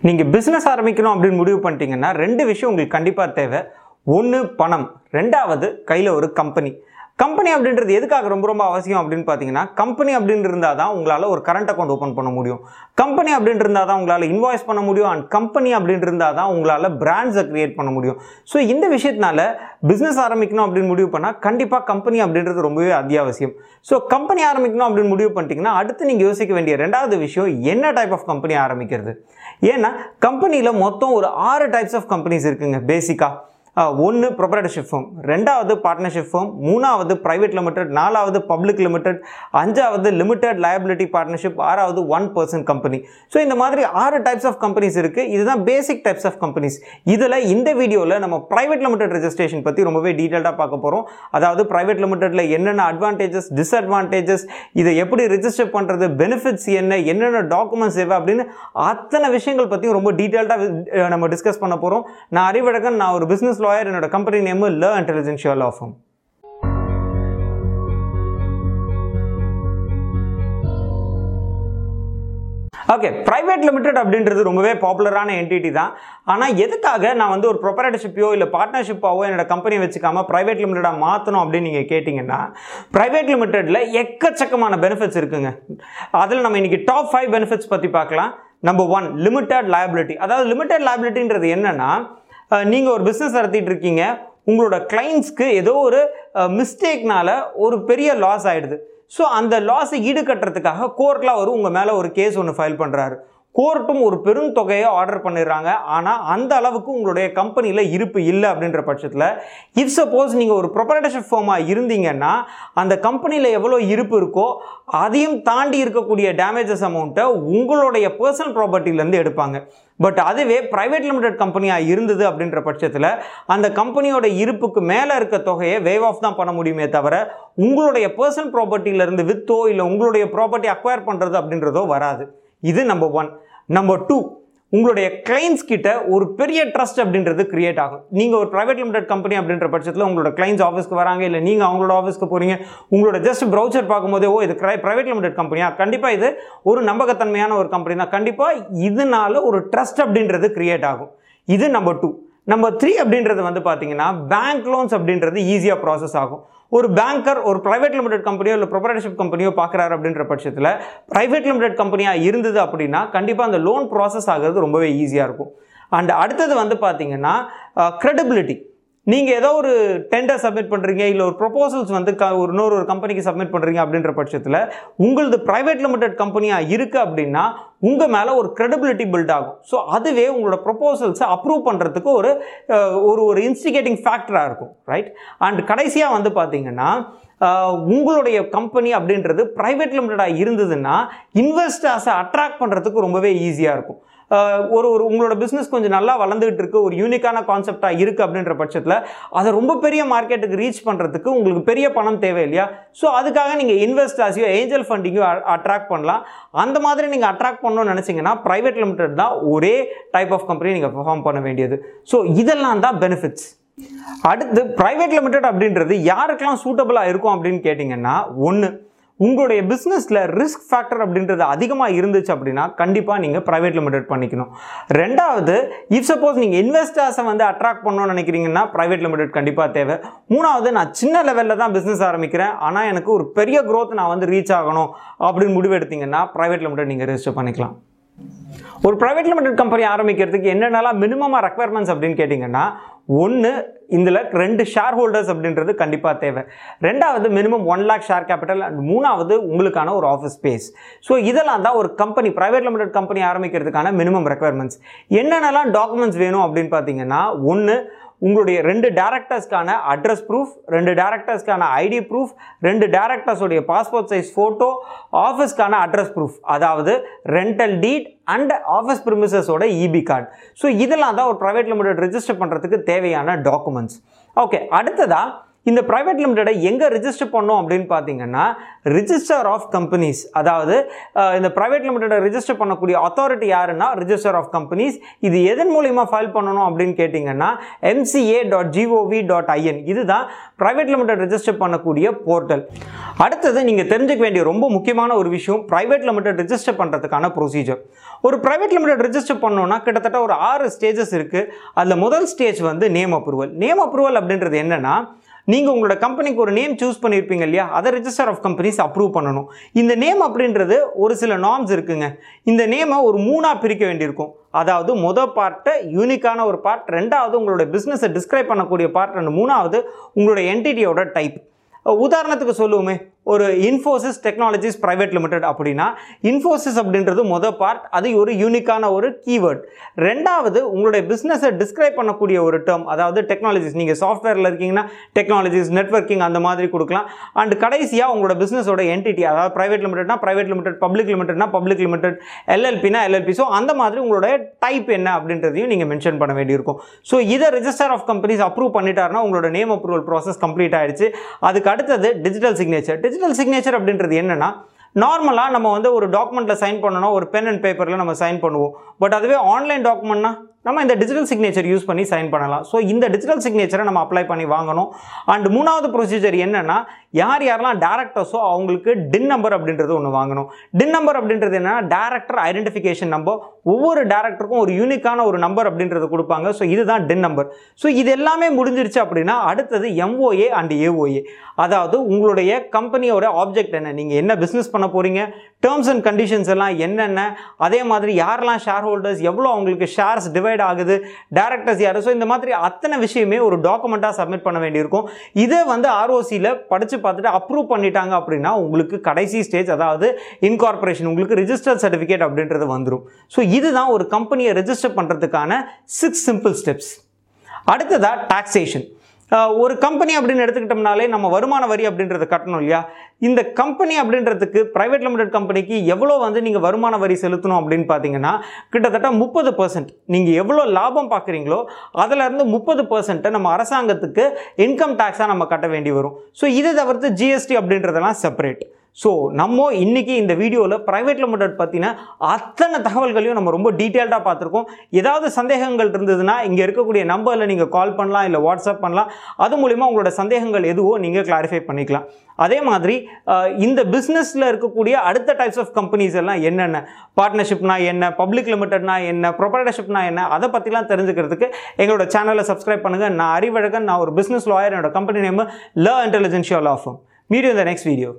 நீங்கள் பிஸ்னஸ் ஆரம்பிக்கணும் அப்படின்னு முடிவு பண்ணிட்டீங்கன்னா ரெண்டு விஷயம் உங்களுக்கு கண்டிப்பாக தேவை. ஒன்று பணம். ரெண்டாவது கையில் ஒரு கம்பெனி கம்பெனி அப்படின்றது எதுக்காக ரொம்ப ரொம்ப அவசியம் அப்படின்னு பார்த்தீங்கன்னா கம்பெனி அப்படின்னு இருந்தால் தான் உங்களால் ஒரு கரண்ட் அக்கௌண்ட் ஓப்பன் பண்ண முடியும். கம்பெனி அப்படின்னு இருந்தால் தான் உங்களால் இன்வாய்ஸ் பண்ண முடியும். அண்ட் கம்பெனி அப்படின்னு இருந்தால் தான் உங்களால் பிராண்ட்ஸை கிரியேட் பண்ண முடியும். ஸோ இந்த விஷயத்தினால பிஸ்னஸ் ஆரம்பிக்கணும் அப்படின்னு முடிவு பண்ணால் கண்டிப்பாக கம்பெனி அப்படின்றது ரொம்பவே அத்தியாவசியம். ஸோ கம்பெனி ஆரம்பிக்கணும் அப்படின்னு முடிவு பண்ணிட்டீங்கன்னா அடுத்து நீங்கள் யோசிக்க வேண்டிய ரெண்டாவது விஷயம் என்ன டைப் ஆஃப் கம்பெனி ஆரம்பிக்கிறது? ஏன்னா கம்பெனியில் மொத்தம் ஒரு ஆறு டைப்ஸ் ஆஃப் கம்பெனிஸ் இருக்குங்க பேசிக்காக ஒன்று ப்ரொப்ரேட்டர்ஷிப் ஃபார்ம் ரெண்டாவது பார்ட்னர்ஷிப் ஃபார்ம் மூணாவது ப்ரைவேட் லிமிடெட் நாலாவது பப்ளிக் லிமிடெட் அஞ்சாவது லிமிடெட் லயபிலிட்டி பார்ட்னர்ஷிப் ஆறாவது ஒன் பர்சன் கம்பெனி ஸோ இந்த மாதிரி ஆறு டைப்ஸ் ஆஃப் கம்பெனிஸ் இருக்குது இதுதான் பேசிக் டைப்ஸ் ஆஃப் கம்பெனிஸ் இதில் இந்த வீடியோவில் நம்ம ப்ரைவேட் லிமிடெட் ரெஜிஸ்ட்ரேஷன் பற்றி ரொம்பவே டீட்டெயில்டாக பார்க்க போகிறோம் அதாவது ப்ரைவேட் லிமிடெட்டில் என்னென்ன அட்வான்டேஜஸ் டிஸ்அட்வான்டேஜஸ் இதை எப்படி ரிஜிஸ்டர் பண்ணுறது பெனிஃபிட்ஸ் என்ன என்னென்ன டாக்குமெண்ட்ஸ் தேவை அப்படின்னு அத்தனை விஷயங்கள் பற்றியும் ரொம்ப டீட்டெயில்டாக நம்ம டிஸ்கஸ் பண்ண போகிறோம் நான் அறிவழகன் நான் ஒரு பிஸ்னஸ் லாயர் என்னோட கம்பெனி நேமு ல இன்டெலிஜென்ஷியல் ஆஃபம் ஓகே ப்ரைவேட் லிமிடெட் அப்படின்றது ரொம்பவே பாப்புலரான என்டிட்டி தான். ஆனால் எதுக்காக நான் வந்து ஒரு ப்ரொப்பரேட்டர்ஷிப்போ இல்லை பார்ட்னர்ஷிப்பாவோ என்னோட கம்பெனியை வச்சுக்காம ப்ரைவேட் லிமிடெடாக மாற்றணும் அப்படின்னு நீங்கள் கேட்டிங்கன்னா ப்ரைவேட் லிமிடெட்டில் எக்கச்சக்கமான பெனிஃபிட்ஸ் இருக்குங்க. அதில் நம்ம இன்னைக்கு டாப் ஃபைவ் பெனிஃபிட்ஸ் பற்றி பார்க்கலாம். நம்பர் ஒன் லிமிட்டட் லயபிலிட்டி அதாவது லிமிட்டட் லயபிலிட்டின்றது என்னென்னா நீங்கள் ஒரு பிஸ்னஸ் நடத்திட்டு இருக்கீங்க உங்களோட கிளைண்ட்ஸ்க்கு ஏதோ ஒரு மிஸ்டேக்னால ஒரு பெரிய லாஸ் ஆகிடுது ஸோ அந்த லாஸை ஈடுகட்டுறதுக்காக கோர்ட்டில் அவர் உங்கள் மேலே ஒரு கேஸ் ஒன்று ஃபைல் பண்ணுறாரு கோர்ட்டும் ஒரு பெரும் தொகையை ஆர்டர் பண்ணிடுறாங்க. ஆனால் அந்த அளவுக்கு உங்களுடைய கம்பெனியில் இருப்பு இல்லை அப்படின்ற பட்சத்தில் இஃப் சப்போஸ் நீங்கள் ஒரு ப்ரொப்பரேட்டர்ஷிப் ஃபார்மாக இருந்தீங்கன்னா அந்த கம்பெனியில் எவ்வளோ இருப்பு இருக்கோ அதையும் தாண்டி இருக்கக்கூடிய டேமேஜஸ் அமௌண்ட்டை உங்களுடைய பர்சனல் ப்ராப்பர்ட்டிலேருந்து எடுப்பாங்க. பட் அதுவே ப்ரைவேட் லிமிடெட் கம்பெனியாக இருந்தது அப்படின்ற பட்சத்தில் அந்த கம்பெனியோட இருப்புக்கு மேலே இருக்க தொகையை வேவ் ஆஃப் தான் பண்ண முடியுமே தவிர உங்களுடைய பர்சனல் ப்ராப்பர்ட்டியிலேருந்து வித்தோ இல்லை உங்களுடைய ப்ராப்பர்ட்டி அக்வயர் பண்ணுறது அப்படின்றதோ வராது. இது நம்பர் ஒன் நம்பர் டூ உங்களுடைய கிளைண்ட்ஸ் கிட்ட ஒரு பெரிய ட்ரஸ்ட் அப்படின்றது கிரியேட் ஆகும். நீங்கள் ஒரு ப்ரைவேட் லிமிடெட் கம்பெனி அப்படின்ற பட்சத்தில் உங்களோட கிளைண்ட்ஸ் ஆஃபீஸ்க்கு வராங்க இல்லை நீங்கள் அவங்களோட ஆஃபீஸ்க்கு போகிறீங்க உங்களோட ஜஸ்ட் ப்ரௌச்சர் பார்க்கும்போதே ஓ இது ப்ரைவேட் லிமிடெட் கம்பெனியா கண்டிப்பாக இது ஒரு நம்பகத்தன்மையான ஒரு கம்பெனி தான். கண்டிப்பாக இதனால ஒரு ட்ரஸ்ட் அப்படின்றது கிரியேட் ஆகும். இது நம்பர் டூ நம்பர் த்ரீ அப்படின்றது வந்து பார்த்தீங்கன்னா பேங்க் லோன்ஸ் அப்படின்றது ஈஸியாக ப்ராசஸ் ஆகும். ஒரு பேங்கர் ஒரு ப்ரைவேட் லிமிடெட் கம்பெனியோ இல்லை ப்ரொபரேட்டர்ஷிப் கம்பெனியோ பார்க்குறாரு அப்படின்ற பட்சத்தில் ப்ரைவேட் லிமிடெட் கம்பெனியாக இருந்தது அப்படின்னா கண்டிப்பாக அந்த லோன் ப்ராசஸ் ஆகிறது ரொம்பவே ஈஸியாக இருக்கும். அண்ட் அடுத்தது வந்து பார்த்திங்கன்னா க்ரெடிபிலிட்டி uh, நீங்கள் ஏதோ ஒரு டெண்டர் சப்மிட் பண்ணுறீங்க இல்லை ஒரு ப்ரொபோசல்ஸ் வந்து க ஒரு இன்னொரு ஒரு கம்பெனிக்கு சப்மிட் பண்ணுறீங்க அப்படின்ற பட்சத்தில் உங்களது ப்ரைவேட் லிமிடெட் கம்பெனியாக இருக்குது அப்படின்னா உங்கள் மேலே ஒரு க்ரெடிபிலிட்டி பில்ட் ஆகும். ஸோ அதுவே உங்களோட ப்ரொபோசல்ஸை அப்ரூவ் பண்ணுறதுக்கு ஒரு ஒரு ஒரு இன்ஸ்டிகேட்டிங் ஃபேக்டராக இருக்கும் ரைட் அண்ட் கடைசியாக வந்து பார்த்தீங்கன்னா உங்களுடைய கம்பெனி அப்படின்றது ப்ரைவேட் லிமிட்டடாக இருந்ததுன்னா இன்வெஸ்டர்ஸை அட்ராக்ட் பண்ணுறதுக்கு ரொம்பவே ஈஸியாக இருக்கும். ஒரு ஒரு உங்களோட பிஸ்னஸ் கொஞ்சம் நல்லா வளர்ந்துகிட்டு இருக்கு ஒரு யூனிக்கான கான்செப்டாக இருக்குது அப்படின்ற பட்சத்தில் அதை ரொம்ப பெரிய மார்க்கெட்டுக்கு ரீச் பண்ணுறதுக்கு உங்களுக்கு பெரிய பணம் தேவை இல்லையா ஸோ அதுக்காக நீங்கள் இன்வெஸ்டர்ஸையோ ஏஞ்சல் ஃபண்டிங்கோ அட்ராக்ட் பண்ணலாம். அந்த மாதிரி நீங்கள் அட்ராக்ட் பண்ணணும்னு நினச்சிங்கன்னா ப்ரைவேட் லிமிடெட் தான் ஒரே டைப் ஆஃப் கம்பெனி நீங்கள் பெர்ஃபார்ம் பண்ண வேண்டியது. ஸோ இதெல்லாம் தான் பெனிஃபிட்ஸ் அடுத்து ப்ரைவேட் லிமிடெட் அப்படின்றது யாருக்கெல்லாம் சூட்டபிளாக இருக்கும் அப்படின்னு கேட்டிங்கன்னா ஒன்று உங்களுடைய பிஸ்னஸில் ரிஸ்க் ஃபேக்டர் அப்படின்றது அதிகமாக இருந்துச்சு அப்படின்னா கண்டிப்பாக நீங்கள் ப்ரைவேட் லிமிடெட் பண்ணிக்கணும். ரெண்டாவது இஃப் சப்போஸ் நீங்கள் இன்வெஸ்டர்ஸை வந்து அட்ராக்ட் பண்ணணும்னு நினைக்கிறீங்கன்னா ப்ரைவேட் லிமிடெட் கண்டிப்பாக தேவை. மூணாவது நான் சின்ன லெவலில் தான் பிஸ்னஸ் ஆரம்பிக்கிறேன். ஆனால் எனக்கு ஒரு பெரிய க்ரோத் நான் வந்து ரீச் ஆகணும் அப்படின்னு முடிவு எடுத்தீங்கன்னா ப்ரைவேட் லிமிடெட் நீங்கள் ரெஜிஸ்டர் பண்ணிக்கலாம். ஒரு ப்ரைவேட் லிமிடெட் கம்பெனி ஆரம்பிக்கிறதுக்கு என்னென்னலாம் மினிமமாக ரெக்குவயர்மெண்ட்ஸ் அப்படின்னு கேட்டிங்கன்னா ஒன்று இதில் ரெண்டு ஷேர் ஹோல்டர்ஸ் அப்படின்றது கண்டிப்பாக தேவை. ரெண்டாவது minimum one lakh share capital and மூணாவது உங்களுக்கான ஒரு ஆஃபீஸ் ஸ்பேஸ் ஸோ இதெல்லாம் தான் ஒரு கம்பெனி ப்ரைவேட் லிமிடெட் கம்பெனி ஆரம்பிக்கிறதுக்கான மினிமம் ரெக்குவயர்மெண்ட்ஸ் என்னென்னலாம் டாக்குமெண்ட்ஸ் வேணும் அப்படின்னு பார்த்தீங்கன்னா ஒன்று உங்களுடைய ரெண்டு டேரக்டர்ஸ்க்கான அட்ரஸ் ப்ரூஃப் ரெண்டு டேரக்டர்ஸ்க்கான ஐடி ப்ரூஃப் ரெண்டு டேரக்டர்ஸோடைய பாஸ்போர்ட் சைஸ் ஃபோட்டோ ஆஃபீஸ்க்கான அட்ரஸ் ப்ரூஃப் அதாவது ரெண்டல் டீட் அண்ட் ஆஃபீஸ் ப்ரிமிசஸோட இபி கார்டு ஸோ இதெல்லாம் தான் ஒரு ப்ரைவேட் லிமிடெட் ரெஜிஸ்டர் பண்ணுறதுக்கு தேவையான டாக்குமெண்ட்ஸ் ஓகே அடுத்ததாக இந்த ப்ரைவேட் லிமிடெடை எங்கே ரிஜிஸ்டர் பண்ணோம் அப்படின்னு பார்த்தீங்கன்னா ரிஜிஸ்டர் ஆஃப் கம்பெனிஸ் அதாவது இந்த ப்ரைவேட் லிமிடெடை ரிஜிஸ்டர் பண்ணக்கூடிய அத்தாரிட்டி யாருன்னா ரிஜிஸ்டர் ஆஃப் கம்பெனிஸ் இது எதன் மூலியமாக ஃபைல் பண்ணணும் அப்படின்னு கேட்டிங்கன்னா MCA dot GOV dot IN இதுதான் ப்ரைவேட் லிமிடெட் ரிஜிஸ்டர் பண்ணக்கூடிய போர்ட்டல் அடுத்தது நீங்கள் தெரிஞ்சுக்க வேண்டிய ரொம்ப முக்கியமான ஒரு விஷயம் ப்ரைவேட் லிமிடெட் ரிஜிஸ்டர் பண்ணுறதுக்கான ப்ரொசீஜர் ஒரு ப்ரைவேட் லிமிடெட் ரிஜிஸ்டர் பண்ணோன்னா கிட்டத்தட்ட ஒரு ஆறு ஸ்டேஜஸ் இருக்குது அதில் முதல் ஸ்டேஜ் வந்து நேம் அப்ரூவல் நேம் அப்ரூவல் அப்படின்றது என்னென்னா நீங்கள் உங்களோட கம்பெனிக்கு ஒரு நேம் சூஸ் பண்ணியிருப்பீங்க இல்லையா? அதை ரிஜிஸ்டர் ஆஃப் கம்பெனிஸ் அப்ரூவ் பண்ணணும். இந்த நேம் அப்படின்றது ஒரு சில நார்ம்ஸ் இருக்குங்க. இந்த நேமை ஒரு மூணாக பிரிக்க வேண்டியிருக்கும். அதாவது மொதல் பார்ட்டை யூனிக்கான ஒரு பார்ட் ரெண்டாவது உங்களோட பிஸ்னஸை டிஸ்கிரைப் பண்ணக்கூடிய பார்ட் ரெண்டு மூணாவது உங்களோட என்டிட்டியோட டைப் உதாரணத்துக்கு சொல்லுவோமே. ஒரு இன்ஃபோசிஸ் டெக்னாலஜிஸ் ப்ரைவேட் லிமிடெட் அப்படின்னா இன்ஃபோசிஸ் அப்படின்றது மொதல் பார்ட் அது ஒரு யூனிக்கான ஒரு கீவேர்ட் ரெண்டாவது உங்களுடைய பிஸ்னஸை டிஸ்கிரைப் பண்ணக்கூடிய ஒரு டேர்ம் அதாவது டெக்னாலஜிஸ் நீங்கள் சாஃப்ட்வேரில் இருக்கீங்கன்னா டெக்னாலஜிஸ் நெட்வொர்க்கிங் அந்த மாதிரி கொடுக்கலாம். அண்ட் கடைசியாக உங்களோட பிஸ்னஸோட என்டிட்டி அதாவது பிரைவேட் லிமிடெட்னா பிரைவேட் லிமிடெட் பப்ளிக் லிமிடெட்னா பப்ளிக் லிமிடெட் எல்எல்பினா எல்எல்பி ஸோ அந்த மாதிரி உங்களுடைய டைப் என்ன அப்படின்றதையும் நீங்கள் மென்ஷன் பண்ண வேண்டியிருக்கும். ஸோ இதை ரிஜிஸ்டர் ஆஃப் கம்பெனிஸ் அப்ரூவ் பண்ணிட்டாருன்னா உங்களோட நேம் அப்ரூவல் ப்ராசஸ் கம்ப்ளீட் ஆயிடுச்சு. அதுக்கு அடுத்தது டிஜிட்டல் சிக்னேச்சர் டிஜிட்டல் சிக்னேச்சர் அப்படின்றது என்னன்னா நார்மலாக நம்ம வந்து ஒரு டாக்குமெண்ட்டில் சைன் பண்ணணும் ஒரு பென் அண்ட் பேப்பரில் நம்ம சைன் பண்ணுவோம். பட் அதுவே ஆன்லைன் டாக்குமெண்ட்னா நம்ம இந்த டிஜிட்டல் சிக்னேச்சர் யூஸ் பண்ணி சைன் பண்ணலாம். ஸோ இந்த டிஜிட்டல் சிக்னேச்சரை நம்ம அப்ளை பண்ணி வாங்கணும். அண்ட் மூணாவது ப்ரொசீஜர் என்னென்னா யார் யாரெல்லாம் டேரக்டர்ஸோ அவங்களுக்கு டின் நம்பர் அப்படின்றது ஒன்று வாங்கணும். டின் நம்பர் அப்படின்றது என்னன்னா டேரக்டர் ஐடென்டிஃபிகேஷன் நம்பர் ஒவ்வொரு டேரக்டருக்கும் ஒரு யூனிக்கான ஒரு நம்பர் அப்படின்றது கொடுப்பாங்க. ஸோ இதுதான் டின் நம்பர் ஸோ இது எல்லாமே முடிஞ்சிருச்சு அப்படின்னா அடுத்தது எம்ஓஏ அண்ட் ஏஓஏ அதாவது உங்களுடைய கம்பெனியோட ஆப்ஜெக்ட் என்ன? நீங்கள் என்ன பிஸ்னஸ் பண்ண போகிறீங்க டேர்ம்ஸ் அண்ட் கண்டிஷன்ஸ் எல்லாம் என்னென்ன? அதே மாதிரி யாரெல்லாம் ஷேர் ஹோல்டர்ஸ் எவ்வளோ அவங்களுக்கு ஷேர்ஸ் டிவைட் ஆகுது? டேரக்டர்ஸ் யார்? ஸோ இந்த மாதிரி அத்தனை விஷயமே ஒரு டாக்குமெண்ட்டாக சப்மிட் பண்ண வேண்டியிருக்கும். இதை வந்து ஆர்ஓசியில் படித்து பார்த்துட்டு அப்ரூவ் பண்ணிட்டாங்க அப்படின்னா உங்களுக்கு கடைசி ஸ்டேஜ் அதாவது இன்கார்பரேஷன் உங்களுக்கு ரிஜிஸ்டர் சர்டிஃபிகேட் அப்படின்றது வந்துடும் ஸோ இதுதான் ஒரு கம்பெனியை ரெஜிஸ்டர் பண்ணுறதுக்கான சிக்ஸ் சிம்பிள் ஸ்டெப்ஸ் அடுத்ததா டாக்ஸேஷன் ஒரு கம்பெனி அப்படின்னு எடுத்துக்கிட்டோம்னாலே நம்ம வருமான வரி அப்படின்றத கட்டணும் இல்லையா? இந்த கம்பெனி அப்படின்றதுக்கு ப்ரைவேட் லிமிடெட் கம்பெனிக்கு எவ்வளோ வந்து நீங்கள் வருமான வரி செலுத்தணும் அப்படின்னு பார்த்தீங்கன்னா கிட்டத்தட்ட முப்பது பர்சன்ட் நீங்கள் எவ்வளோ லாபம் பார்க்குறீங்களோ அதிலேருந்து முப்பது பர்சன்ட்டை நம்ம அரசாங்கத்துக்கு இன்கம் டேக்ஸாக நம்ம கட்ட வேண்டி வரும். ஸோ இதை தவிர்த்து ஜிஎஸ்டி அப்படின்றதெல்லாம் செப்பரேட் ஸோ நம்ம இன்றைக்கி இந்த வீடியோவில் ப்ரைவேட் லிமிடெட் பற்றின அத்தனை தகவல்களையும் நம்ம ரொம்ப டீட்டெயில்டாக பார்த்துருக்கோம். ஏதாவது சந்தேகங்கள் இருந்ததுன்னா இங்கே இருக்கக்கூடிய நம்பரில் நீங்கள் கால் பண்ணலாம் இல்லை வாட்ஸ்அப் பண்ணலாம். அது மூலிமா உங்களோட சந்தேகங்கள் எதுவோ நீங்கள் கிளாரிஃபை பண்ணிக்கலாம். அதே மாதிரி இந்த பிஸ்னஸில் இருக்கக்கூடிய அடுத்த டைப்ஸ் ஆஃப் கம்பெனிஸ் எல்லாம் என்னென்ன? பார்ட்னர்ஷிப்னா என்ன? பப்ளிக் லிமிட்டட்னா என்ன? ப்ரொப்பரேட்டர்ஷிப்னா என்ன? அதை பற்றிலாம் தெரிஞ்சுக்கிறதுக்கு எங்களோட சேனலை சப்ஸ்கிரைப் பண்ணுங்கள் நான் அறிவழகன் நான் ஒரு பிஸ்னஸ் லாயர் என்னோட கம்பெனி நேம் ல இன்டெலிஜென்ஷியல் ஆஃப் மீடியோ இந்த நெக்ஸ்ட் வீடியோ